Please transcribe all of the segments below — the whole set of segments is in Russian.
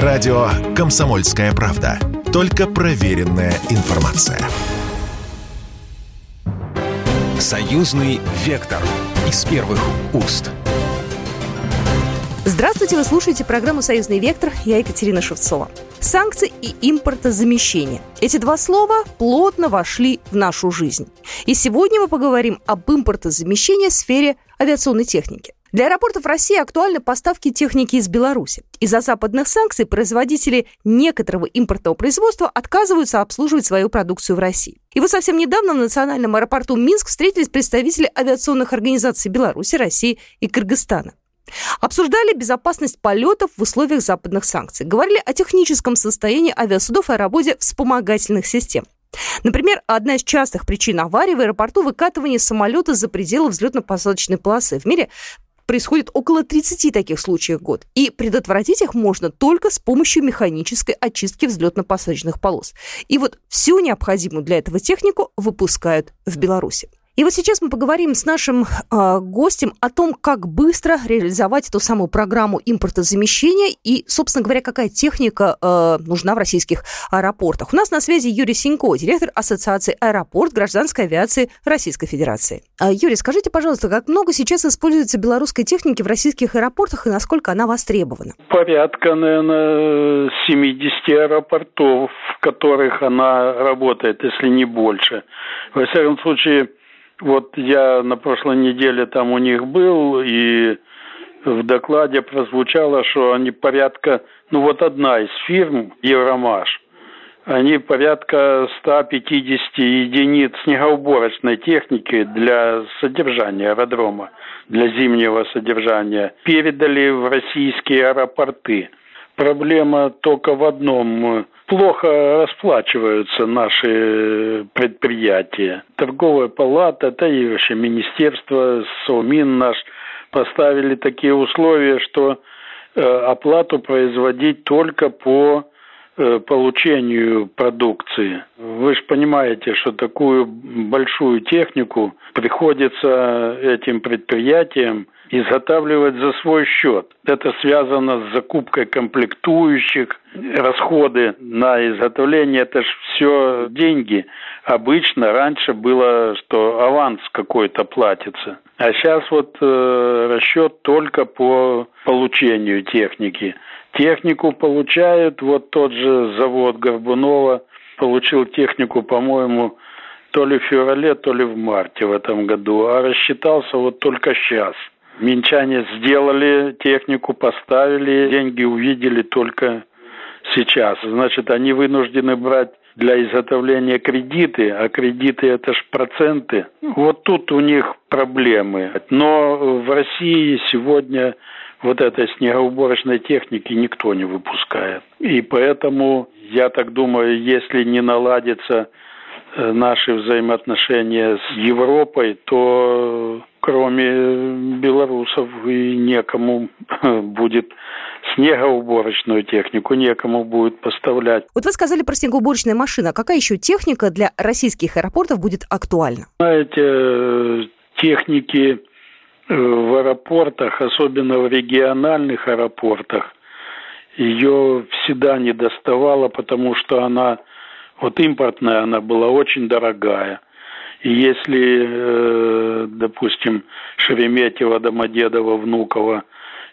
Радио «Комсомольская правда». Только проверенная информация. Союзный вектор из первых уст. Здравствуйте, вы слушаете программу «Союзный вектор». Я Екатерина Шевцова. Санкции и импортозамещение. Эти два слова плотно вошли в нашу жизнь. И сегодня мы поговорим об импортозамещении в сфере авиационной техники. Для аэропортов России актуальны поставки техники из Беларуси. Из-за западных санкций производители некоторого импортного производства отказываются обслуживать свою продукцию в России. И вот совсем недавно в национальном аэропорту Минск встретились представители авиационных организаций Беларуси, России и Кыргызстана. Обсуждали безопасность полетов в условиях западных санкций. Говорили о техническом состоянии авиасудов и о работе вспомогательных систем. Например, одна из частых причин аварий в аэропорту – выкатывание самолета за пределы взлетно-посадочной полосы. В мире происходит около 30 таких случаев в год. И предотвратить их можно только с помощью механической очистки взлетно-посадочных полос. И вот всю необходимую для этого технику выпускают в Беларуси. И вот сейчас мы поговорим с нашим э, гостем о том, как быстро реализовать эту самую программу импортозамещения и, собственно говоря, какая техника э, нужна в российских аэропортах. У нас на связи Юрий Синько, директор Ассоциации аэропорт гражданской авиации Российской Федерации. А, Юрий, скажите, пожалуйста, как много сейчас используется белорусской техники в российских аэропортах и насколько она востребована? Порядка, наверное, 70 аэропортов, в которых она работает, если не больше. Во всяком случае, вот я на прошлой неделе там у них был, и в докладе прозвучало, что они порядка, ну вот одна из фирм, Евромаш, они порядка 150 единиц снегоуборочной техники для содержания аэродрома, для зимнего содержания, передали в российские аэропорты. Проблема только в одном плохо расплачиваются наши предприятия. Торговая палата, да и вообще министерство, Совмин наш поставили такие условия, что э, оплату производить только по э, получению продукции. Вы же понимаете, что такую большую технику приходится этим предприятиям изготавливать за свой счет. Это связано с закупкой комплектующих, расходы на изготовление, это же все деньги. Обычно раньше было, что аванс какой-то платится. А сейчас вот э, расчет только по получению техники. Технику получают, вот тот же завод Горбунова получил технику, по-моему, то ли в феврале, то ли в марте в этом году, а рассчитался вот только сейчас – Минчане сделали технику, поставили, деньги увидели только сейчас. Значит, они вынуждены брать для изготовления кредиты, а кредиты это ж проценты. Вот тут у них проблемы. Но в России сегодня вот этой снегоуборочной техники никто не выпускает. И поэтому, я так думаю, если не наладится наши взаимоотношения с Европой, то кроме белорусов и некому будет снегоуборочную технику, некому будет поставлять. Вот вы сказали про снегоуборочные машины. А какая еще техника для российских аэропортов будет актуальна? Знаете, техники э, в аэропортах, особенно в региональных аэропортах, ее всегда не доставало, потому что она, вот импортная, она была очень дорогая – и если, э, допустим, Шереметьево, Домодедово, Внуково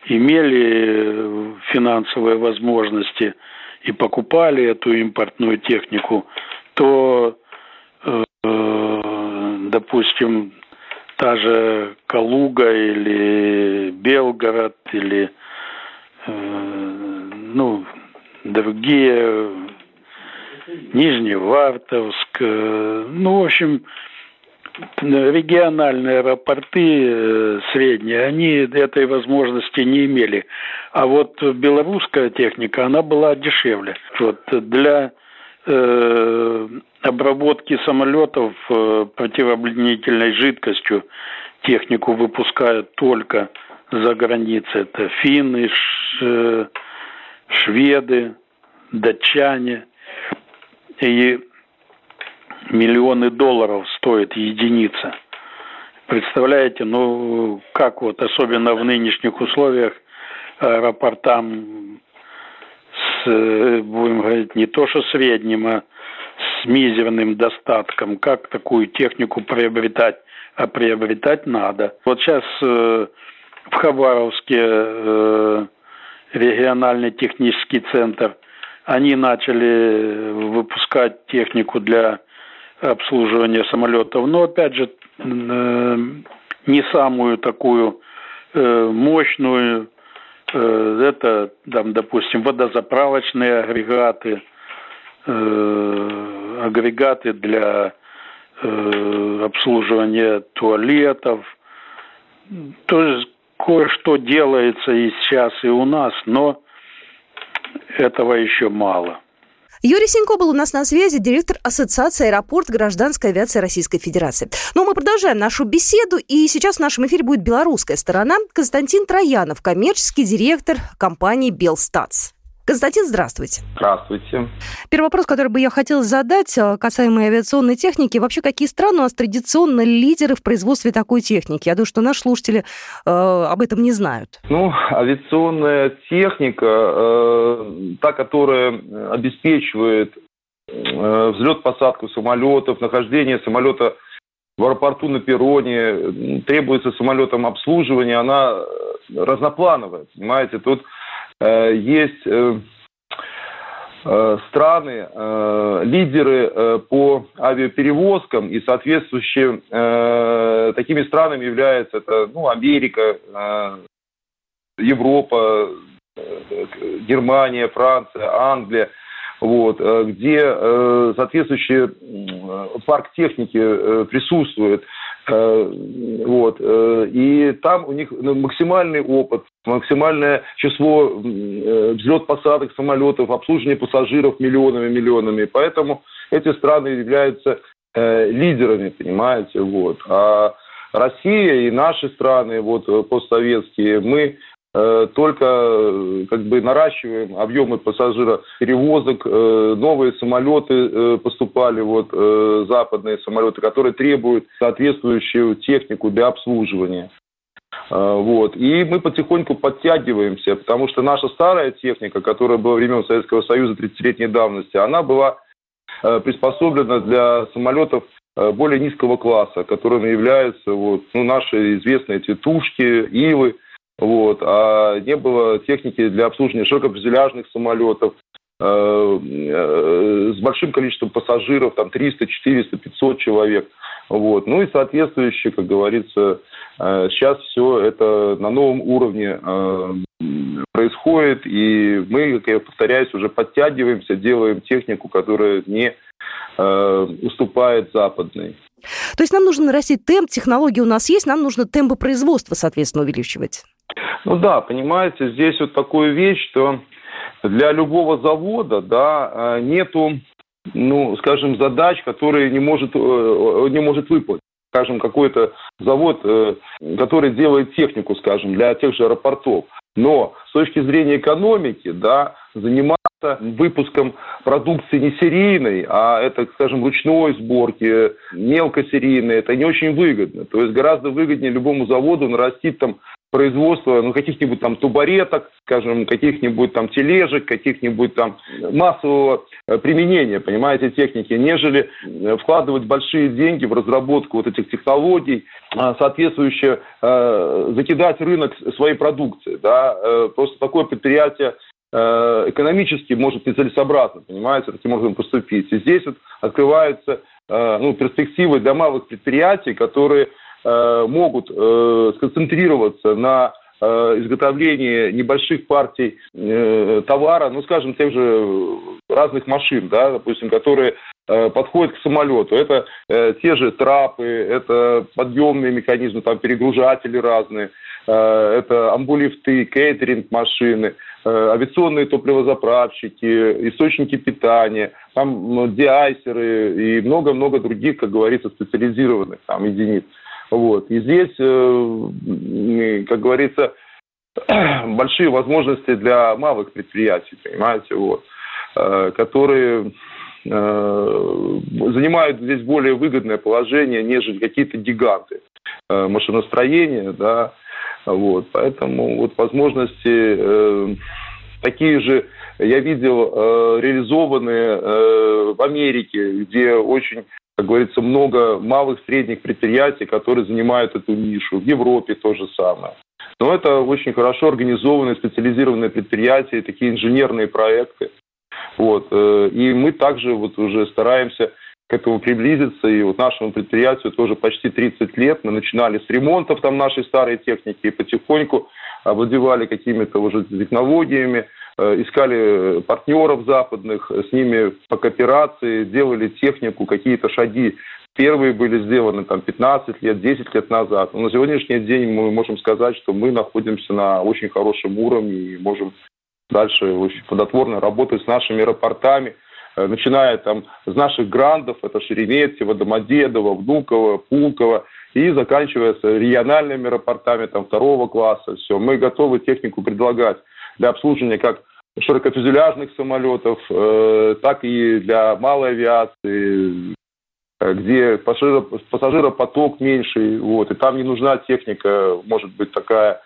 имели финансовые возможности и покупали эту импортную технику, то, э, допустим, та же Калуга или Белгород или э, ну, другие Нижневартовск, ну, в общем, региональные аэропорты э, средние, они этой возможности не имели. А вот белорусская техника, она была дешевле. Вот для э, обработки самолетов э, противобледенительной жидкостью технику выпускают только за границей. Это финны, э, шведы, датчане. И миллионы долларов стоит единица. Представляете, ну как вот, особенно в нынешних условиях, аэропортам с, будем говорить, не то что средним, а с мизерным достатком. Как такую технику приобретать? А приобретать надо. Вот сейчас э, в Хабаровске э, региональный технический центр, они начали выпускать технику для обслуживания самолетов, но опять же э, не самую такую э, мощную, э, это там, допустим, водозаправочные агрегаты, агрегаты для обслуживания туалетов. То есть кое-что делается и сейчас, и у нас, но этого еще мало. Юрий Синько был у нас на связи, директор Ассоциации аэропорт гражданской авиации Российской Федерации. Но ну, мы продолжаем нашу беседу, и сейчас в нашем эфире будет белорусская сторона. Константин Троянов, коммерческий директор компании «Белстатс». Константин, здравствуйте. Здравствуйте. Первый вопрос, который бы я хотела задать, э, касаемо авиационной техники. Вообще, какие страны у нас традиционно лидеры в производстве такой техники? Я думаю, что наши слушатели э, об этом не знают. Ну, авиационная техника, э, та, которая обеспечивает э, взлет-посадку самолетов, нахождение самолета в аэропорту на перроне, требуется самолетам обслуживания, она разноплановая, понимаете? Тут Э, есть э, э, страны, лидеры по авиаперевозкам и соответствующие такими странами являются это ну, Америка, Европа, Германия, Франция, Англия, вот, где соответствующий парк техники присутствует. Вот, и там у них ну, максимальный опыт максимальное число э, взлет-посадок самолетов, обслуживание пассажиров миллионами-миллионами. Поэтому эти страны являются э, лидерами, понимаете, вот. А Россия и наши страны, вот э, постсоветские, мы э, только э, как бы наращиваем объемы пассажироперевозок, э, новые самолеты э, поступали, вот э, западные самолеты, которые требуют соответствующую технику для обслуживания. Вот. И мы потихоньку подтягиваемся, потому что наша старая техника, которая была времен Советского Союза 30-летней давности, она была э, приспособлена для самолетов э, более низкого класса, которыми являются вот, ну, наши известные тетушки, ивы, вот, а не было техники для обслуживания широкофюзеляжных самолетов, э, с большим количеством пассажиров, там 300, 400, 500 человек. Вот. Ну и соответствующие, как говорится, Э, сейчас все это на новом уровне э, происходит, и мы, как я повторяюсь, уже подтягиваемся, делаем технику, которая не э, уступает западной. То есть нам нужно нарастить темп, технологии у нас есть, нам нужно темпы производства, соответственно, увеличивать. Ну да, понимаете, здесь вот такую вещь, что для любого завода, да, нету, ну, скажем, задач, которые не может, не может выполнить скажем, какой-то завод, э, который делает технику, скажем, для тех же аэропортов. Но с точки зрения экономики, да, заниматься выпуском продукции не серийной, а это, скажем, ручной сборки, мелкосерийной, это не очень выгодно. То есть гораздо выгоднее любому заводу нарастить там производство ну, каких-нибудь там тубареток, скажем, каких-нибудь там тележек, каких-нибудь там массового э, применения, понимаете, техники, нежели э, вкладывать большие деньги в разработку вот этих технологий, а, соответствующе э, закидать рынок своей продукции. Да? Просто такое предприятие экономически может нецелесообразно, понимаете, таким образом поступить. И здесь вот открываются ну, перспективы для малых предприятий, которые Э, могут э, сконцентрироваться на э, изготовлении небольших партий товара, ну, скажем, тех же разных машин, да, допустим, которые подходят к самолету. Это те же трапы, это подъемные механизмы, там перегружатели разные, это амбулифты, кейтеринг машины, авиационные топливозаправщики, источники питания, там деайсеры и много-много других, как говорится, специализированных там единиц. Вот. И здесь, э, как говорится, большие возможности для малых предприятий, понимаете, вот, э, которые э, занимают здесь более выгодное положение, нежели какие-то гиганты машиностроения, да, вот, поэтому вот возможности такие же я видел э, реализованные э, в Америке, где очень как говорится, много малых, средних предприятий, которые занимают эту нишу. В Европе то же самое. Но это очень хорошо организованные, специализированные предприятия, такие инженерные проекты. Вот. Э, и мы также вот уже стараемся к этому приблизиться. И вот нашему предприятию тоже почти 30 лет. Мы начинали с ремонтов там нашей старой техники и потихоньку овладевали какими-то уже технологиями, э, искали партнеров западных, с ними по кооперации, делали технику, какие-то шаги. Первые были сделаны там 15 лет, 10 лет назад. Но на сегодняшний день мы можем сказать, что мы находимся на очень хорошем уровне и можем дальше очень плодотворно работать с нашими аэропортами, э, начиная там с наших грандов, это Шереметьево, Домодедово, Внуково, Пулково, и заканчивая с региональными аэропортами там, второго класса. Все, мы готовы технику предлагать для обслуживания как широкофюзеляжных самолетов, э, так и для малой авиации, э, где пассажиропоток меньше, вот, и там не нужна техника, может быть, такая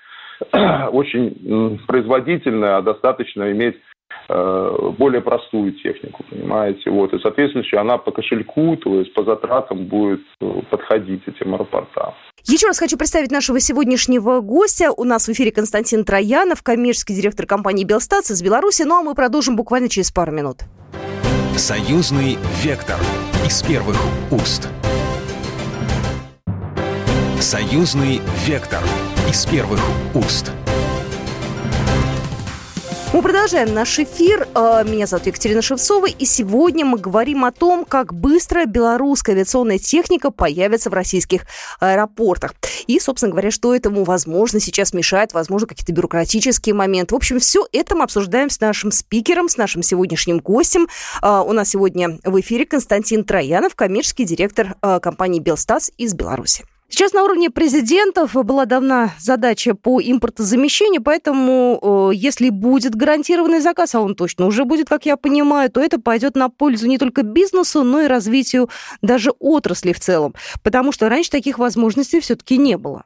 очень производительная, а достаточно иметь Э, более простую технику, понимаете, вот, и, соответственно, она по кошельку, то есть по затратам будет э, подходить этим аэропортам. Еще раз хочу представить нашего сегодняшнего гостя. У нас в эфире Константин Троянов, коммерческий директор компании «Белстац» из Беларуси. Ну а мы продолжим буквально через пару минут. Союзный вектор из первых уст. Союзный вектор из первых уст. Мы продолжаем наш эфир. Э, меня зовут Екатерина Шевцова, и сегодня мы говорим о том, как быстро белорусская авиационная техника появится в российских аэропортах. И, собственно говоря, что этому, возможно, сейчас мешает, возможно, какие-то бюрократические моменты. В общем, все это мы обсуждаем с нашим спикером, с нашим сегодняшним гостем. Э, у нас сегодня в эфире Константин Троянов, коммерческий директор э, компании «Белстас» из Беларуси. Сейчас на уровне президентов была давна задача по импортозамещению, поэтому э, если будет гарантированный заказ, а он точно уже будет, как я понимаю, то это пойдет на пользу не только бизнесу, но и развитию даже отрасли в целом, потому что раньше таких возможностей все-таки не было.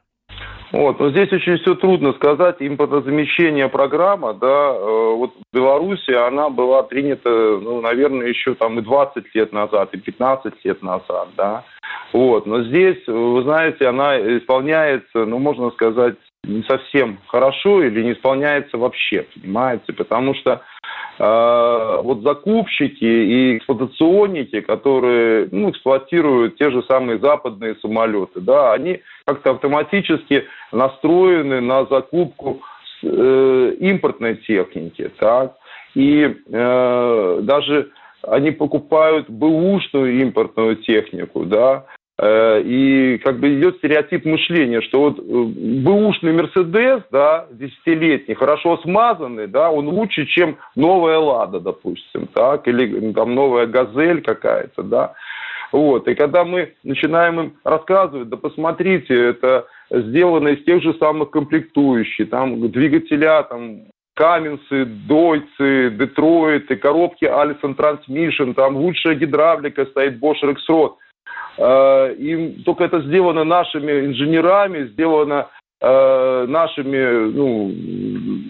Вот, но здесь очень все трудно сказать. Импортозамещение программа, да, э, вот в Беларуси она была принята, ну, наверное, еще там и 20 лет назад, и 15 лет назад, да. Вот, но здесь, вы знаете, она исполняется, ну, можно сказать, не совсем хорошо или не исполняется вообще, понимаете, потому что э, вот закупщики и эксплуатационники, которые ну, эксплуатируют те же самые западные самолеты, да, они как-то автоматически настроены на закупку э, импортной техники, так, и э, даже они покупают бэушную импортную технику, да, и как бы идет стереотип мышления, что вот э, бэушный Мерседес, да, десятилетний, хорошо смазанный, да, он лучше, чем новая Лада, допустим, так, или там новая Газель какая-то, да. Вот. И когда мы начинаем им рассказывать, да посмотрите, это сделано из тех же самых комплектующих, там двигателя, там Каменсы, Дойцы, Детройт, и коробки Allison Transmission, там лучшая гидравлика стоит Bosch Rexroth. Э, и только это сделано нашими инженерами, сделано э, нашими, ну,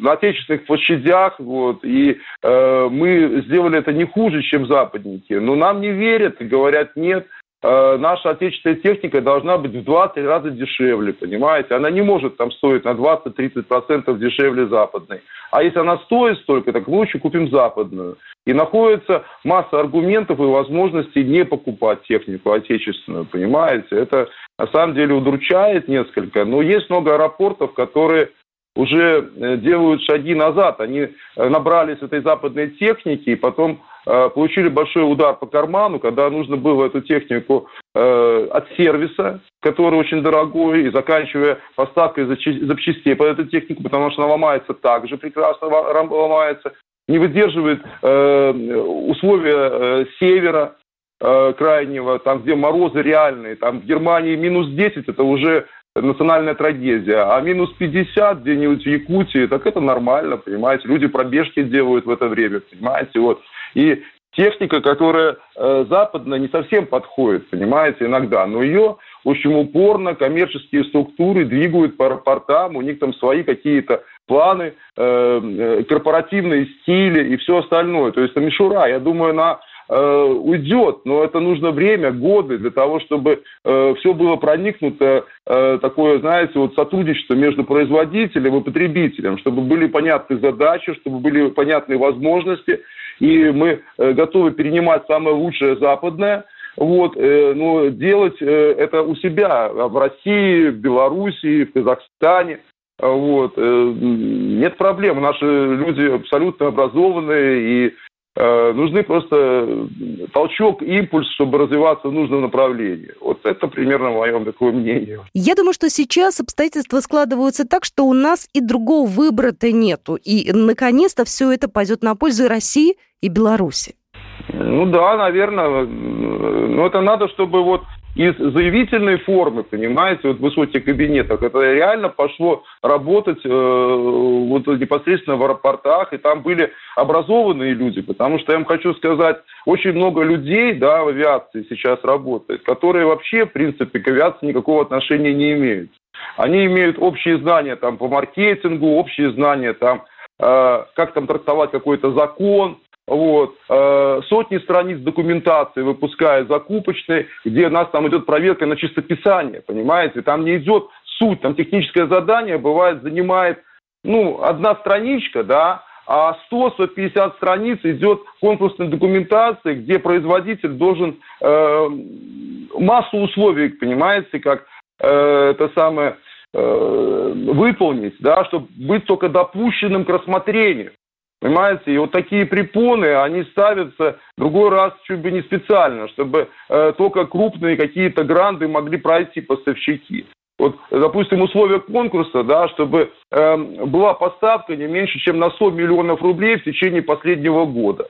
на отечественных площадях, вот, и э, мы сделали это не хуже, чем западники. Но нам не верят и говорят, нет, э, наша отечественная техника должна быть в 2-3 раза дешевле, понимаете? Она не может там стоить на 20-30% дешевле западной. А если она стоит столько, так лучше купим западную. И находится масса аргументов и возможностей не покупать технику отечественную, понимаете? Это на самом деле удручает несколько, но есть много аэропортов, которые уже э, делают шаги назад. Они э, набрались этой западной техники и потом получили большой удар по карману, когда нужно было эту технику э, от сервиса, который очень дорогой, и заканчивая поставкой запчастей под эту технику, потому что она ломается так же прекрасно, ломается, не выдерживает э, условия э, севера, э, крайнего, там, где морозы реальные, там в Германии минус 10, это уже национальная трагедия. А минус 50 где-нибудь в Якутии, так это нормально, понимаете. Люди пробежки делают в это время, понимаете. Вот. И техника, которая э, западная, не совсем подходит, понимаете, иногда. Но ее очень упорно коммерческие структуры двигают по аэропортам, у них там свои какие-то планы, э, корпоративные стили и все остальное. То есть это мишура. Я думаю, на Э, уйдет, но это нужно время, годы для того, чтобы э, все было проникнуто э, такое, знаете, вот сотрудничество между производителем и потребителем, чтобы были понятны задачи, чтобы были понятны возможности, и мы э, готовы перенимать самое лучшее западное, вот, э, но делать э, это у себя в России, в Белоруссии, в Казахстане. Вот. Нет проблем. Наши люди абсолютно образованные и нужны просто толчок, импульс, чтобы развиваться в нужном направлении. Вот это примерно мое такое мнение. Я думаю, что сейчас обстоятельства складываются так, что у нас и другого выбора-то нету. И, наконец-то, все это пойдет на пользу и России, и Беларуси. Ну да, наверное. Но это надо, чтобы вот из заявительной формы, понимаете, вот в высоких кабинетах, это реально пошло работать э, вот непосредственно в аэропортах, и там были образованные люди, потому что я вам хочу сказать, очень много людей, да, в авиации сейчас работает, которые вообще, в принципе, к авиации никакого отношения не имеют. Они имеют общие знания там по маркетингу, общие знания там, э, как там трактовать какой-то закон, вот, э, сотни страниц документации выпускает закупочной, где у нас там идет проверка на чистописание, понимаете, там не идет суть, там техническое задание бывает занимает, ну, одна страничка, да, а 100-150 страниц идет конкурсной документации, где производитель должен э, массу условий, понимаете, как э, это самое, э, выполнить, да, чтобы быть только допущенным к рассмотрению. Понимаете? И вот такие препоны, они ставятся другой раз чуть бы не специально, чтобы э, только крупные какие-то гранды могли пройти поставщики. Вот, допустим, условия конкурса, да, чтобы э, была поставка не меньше, чем на 100 миллионов рублей в течение последнего года.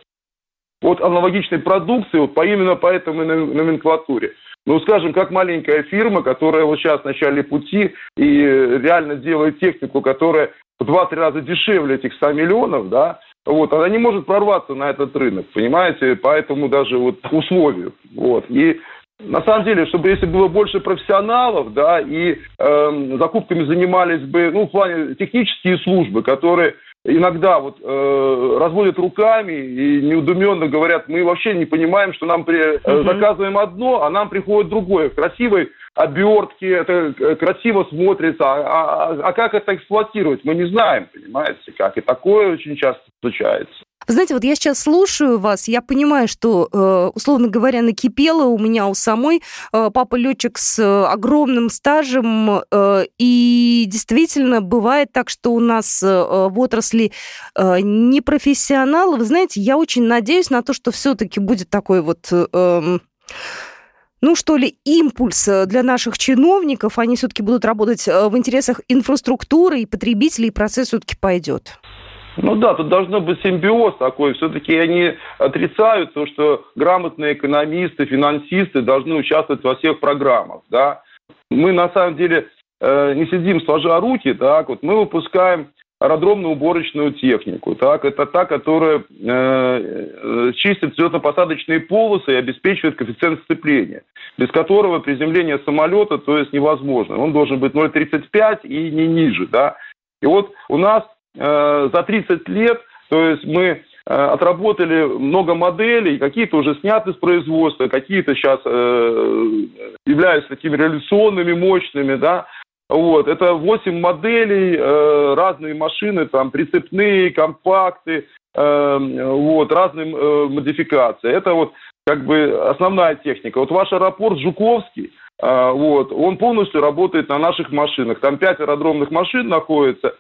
Вот аналогичной продукции, вот по, именно по этой номенклатуре. Ну, скажем, как маленькая фирма, которая вот сейчас в начале пути и реально делает технику, которая в 2-3 раза дешевле этих 100 миллионов, да, вот, она не может прорваться на этот рынок, понимаете, поэтому даже вот условию, вот, и на самом деле, чтобы если было больше профессионалов, да, и э, закупками занимались бы, ну, в плане технические службы, которые иногда вот э, разводят руками и неудуменно говорят, мы вообще не понимаем, что нам при, э, заказываем одно, а нам приходит другое. В красивой обертке, это э, красиво смотрится, а, а, а как это эксплуатировать, мы не знаем, понимаете, как. И такое очень часто случается. Знаете, вот я сейчас слушаю вас, я понимаю, что, э, условно говоря, накипело у меня у самой э, папа летчик с огромным стажем, и действительно бывает так, что у нас в отрасли непрофессионалы. Вы знаете, я очень надеюсь на то, что все-таки будет такой вот эм, ну что ли, импульс для наших чиновников, они все-таки будут работать в интересах инфраструктуры и потребителей, и процесс все-таки пойдет. Ну да, тут должно быть симбиоз такой. Все-таки они отрицают то, что грамотные экономисты, финансисты должны участвовать во всех программах. Да? Мы на самом деле э, не сидим сложа руки, так вот мы выпускаем аэродромно-уборочную технику. Так, это та, которая э, э чистит взлетно-посадочные полосы и обеспечивает коэффициент сцепления, без которого приземление самолета то есть невозможно. Он должен быть 0,35 и не ниже. Да? И вот у нас Э, за 30 лет, то есть мы э, отработали много моделей, какие-то уже сняты с производства, какие-то сейчас э, являются такими реализационными, мощными, да, вот, это 8 моделей, э, разные машины, там, прицепные, компакты, э, вот, разные э, модификации. Это вот, как бы, основная техника. Вот ваш аэропорт Жуковский, э, вот, он полностью работает на наших машинах. Там 5 аэродромных машин находится,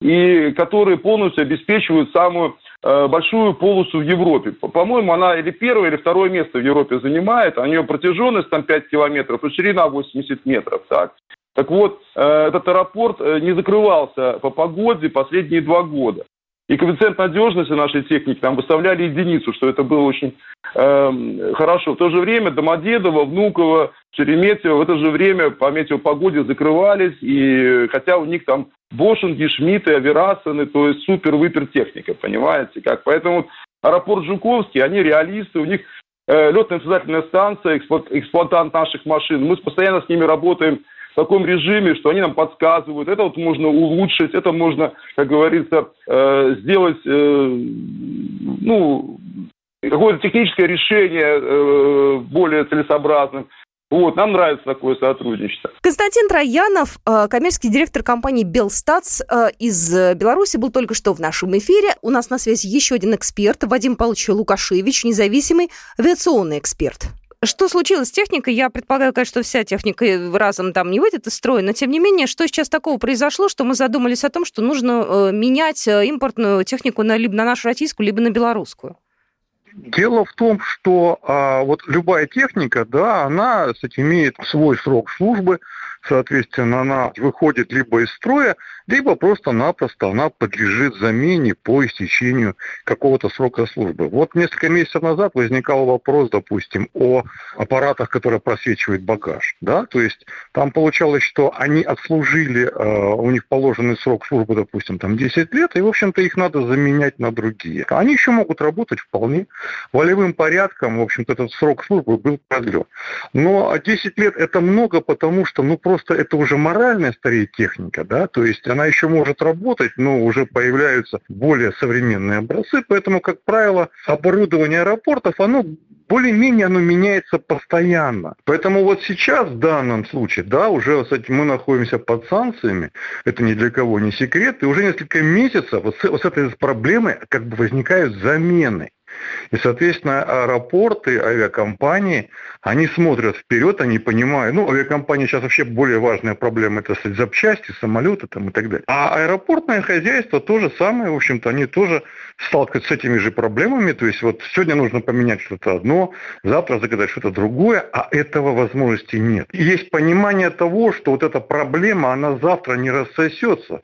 и которые полностью обеспечивают самую э, большую полосу в Европе. По-моему, она или первое, или второе место в Европе занимает. А у нее протяженность там 5 километров и ширина 80 метров. Так, так вот, э, этот аэропорт э, не закрывался по погоде последние два года. И коэффициент надежности нашей техники там выставляли единицу, что это было очень э, хорошо. В то же время Домодедово, Внуково, Шереметьево в это же время по метеопогоде закрывались, и хотя у них там Бошинги, Шмидты, Аверасаны, то есть супер-выпер техника, понимаете как. Поэтому аэропорт Жуковский, они реалисты, у них э, летная испытательная станция, эксплуатант наших машин. Мы постоянно с ними работаем в таком режиме, что они нам подсказывают, это вот можно улучшить, это можно, как говорится, э, сделать, э, ну, какое-то техническое решение э, более целесообразным. Вот, нам нравится такое сотрудничество. Константин Троянов, коммерческий директор компании «Белстатс» из Беларуси, был только что в нашем эфире. У нас на связи еще один эксперт, Вадим Павлович Лукашевич, независимый авиационный эксперт. Что случилось с техникой? Я предполагаю, конечно, что вся техника разом там не выйдет из строя, но тем не менее, что сейчас такого произошло, что мы задумались о том, что нужно э, менять импортную технику на, либо на нашу российскую, либо на белорусскую? Дело в том, что а, вот любая техника, да, она кстати, имеет свой срок службы, соответственно, она выходит либо из строя, либо просто-напросто она подлежит замене по истечению какого-то срока службы. Вот несколько месяцев назад возникал вопрос, допустим, о аппаратах, которые просвечивают багаж. Да? То есть там получалось, что они отслужили, э, у них положенный срок службы, допустим, там 10 лет, и, в общем-то, их надо заменять на другие. Они еще могут работать вполне волевым порядком, в общем-то, этот срок службы был продлен. Но 10 лет это много, потому что, ну, просто это уже моральная стареет техника, да, то есть она еще может работать, но уже появляются более современные образцы, поэтому, как правило, оборудование аэропортов, оно более-менее оно меняется постоянно. Поэтому вот сейчас в данном случае, да, уже кстати, мы находимся под санкциями, это ни для кого не секрет, и уже несколько месяцев вот с, вот с этой проблемой как бы возникают замены. И, соответственно, аэропорты, авиакомпании, они смотрят вперед, они понимают, ну, авиакомпании сейчас вообще более важная проблема, это сказать, запчасти, самолеты там и так далее. А аэропортное хозяйство то же самое, в общем-то, они тоже сталкиваются с этими же проблемами, то есть вот сегодня нужно поменять что-то одно, завтра заказать что-то другое, а этого возможности нет. И есть понимание того, что вот эта проблема, она завтра не рассосется,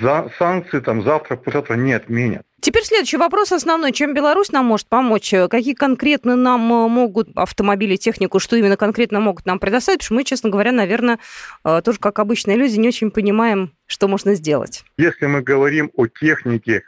за санкции там завтра, завтра не отменят. Теперь следующий вопрос основной. Чем Беларусь нам может помочь? Какие конкретно нам э, могут автомобили, технику, что именно конкретно могут нам предоставить? Потому что мы, честно говоря, наверное, э, тоже как обычные люди не очень понимаем, что можно сделать. Если мы говорим о технике,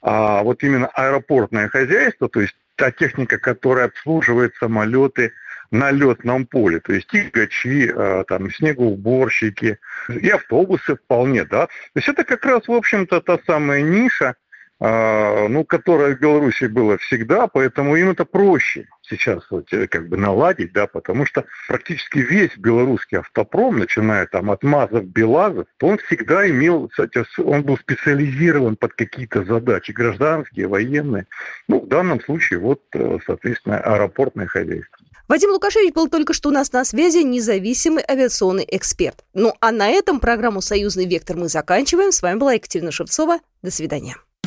а вот именно аэропортное хозяйство, то есть та техника, которая обслуживает самолеты на летном поле, то есть тягачи, э, там, снегоуборщики и автобусы вполне, да. То есть это как раз, в общем-то, та самая ниша, а, ну, которое в Беларуси было всегда, поэтому им это проще сейчас вот, э, как бы наладить, да, потому что практически весь белорусский автопром, начиная там от МАЗов, БелАЗов, он всегда имел, кстати, он был специализирован под какие-то задачи, гражданские, военные. Ну, в данном случае, вот, э, соответственно, аэропортное хозяйство. Вадим Лукашевич был только что у нас на связи, независимый авиационный эксперт. Ну, а на этом программу «Союзный вектор» мы заканчиваем. С вами была Екатерина Шевцова. До свидания.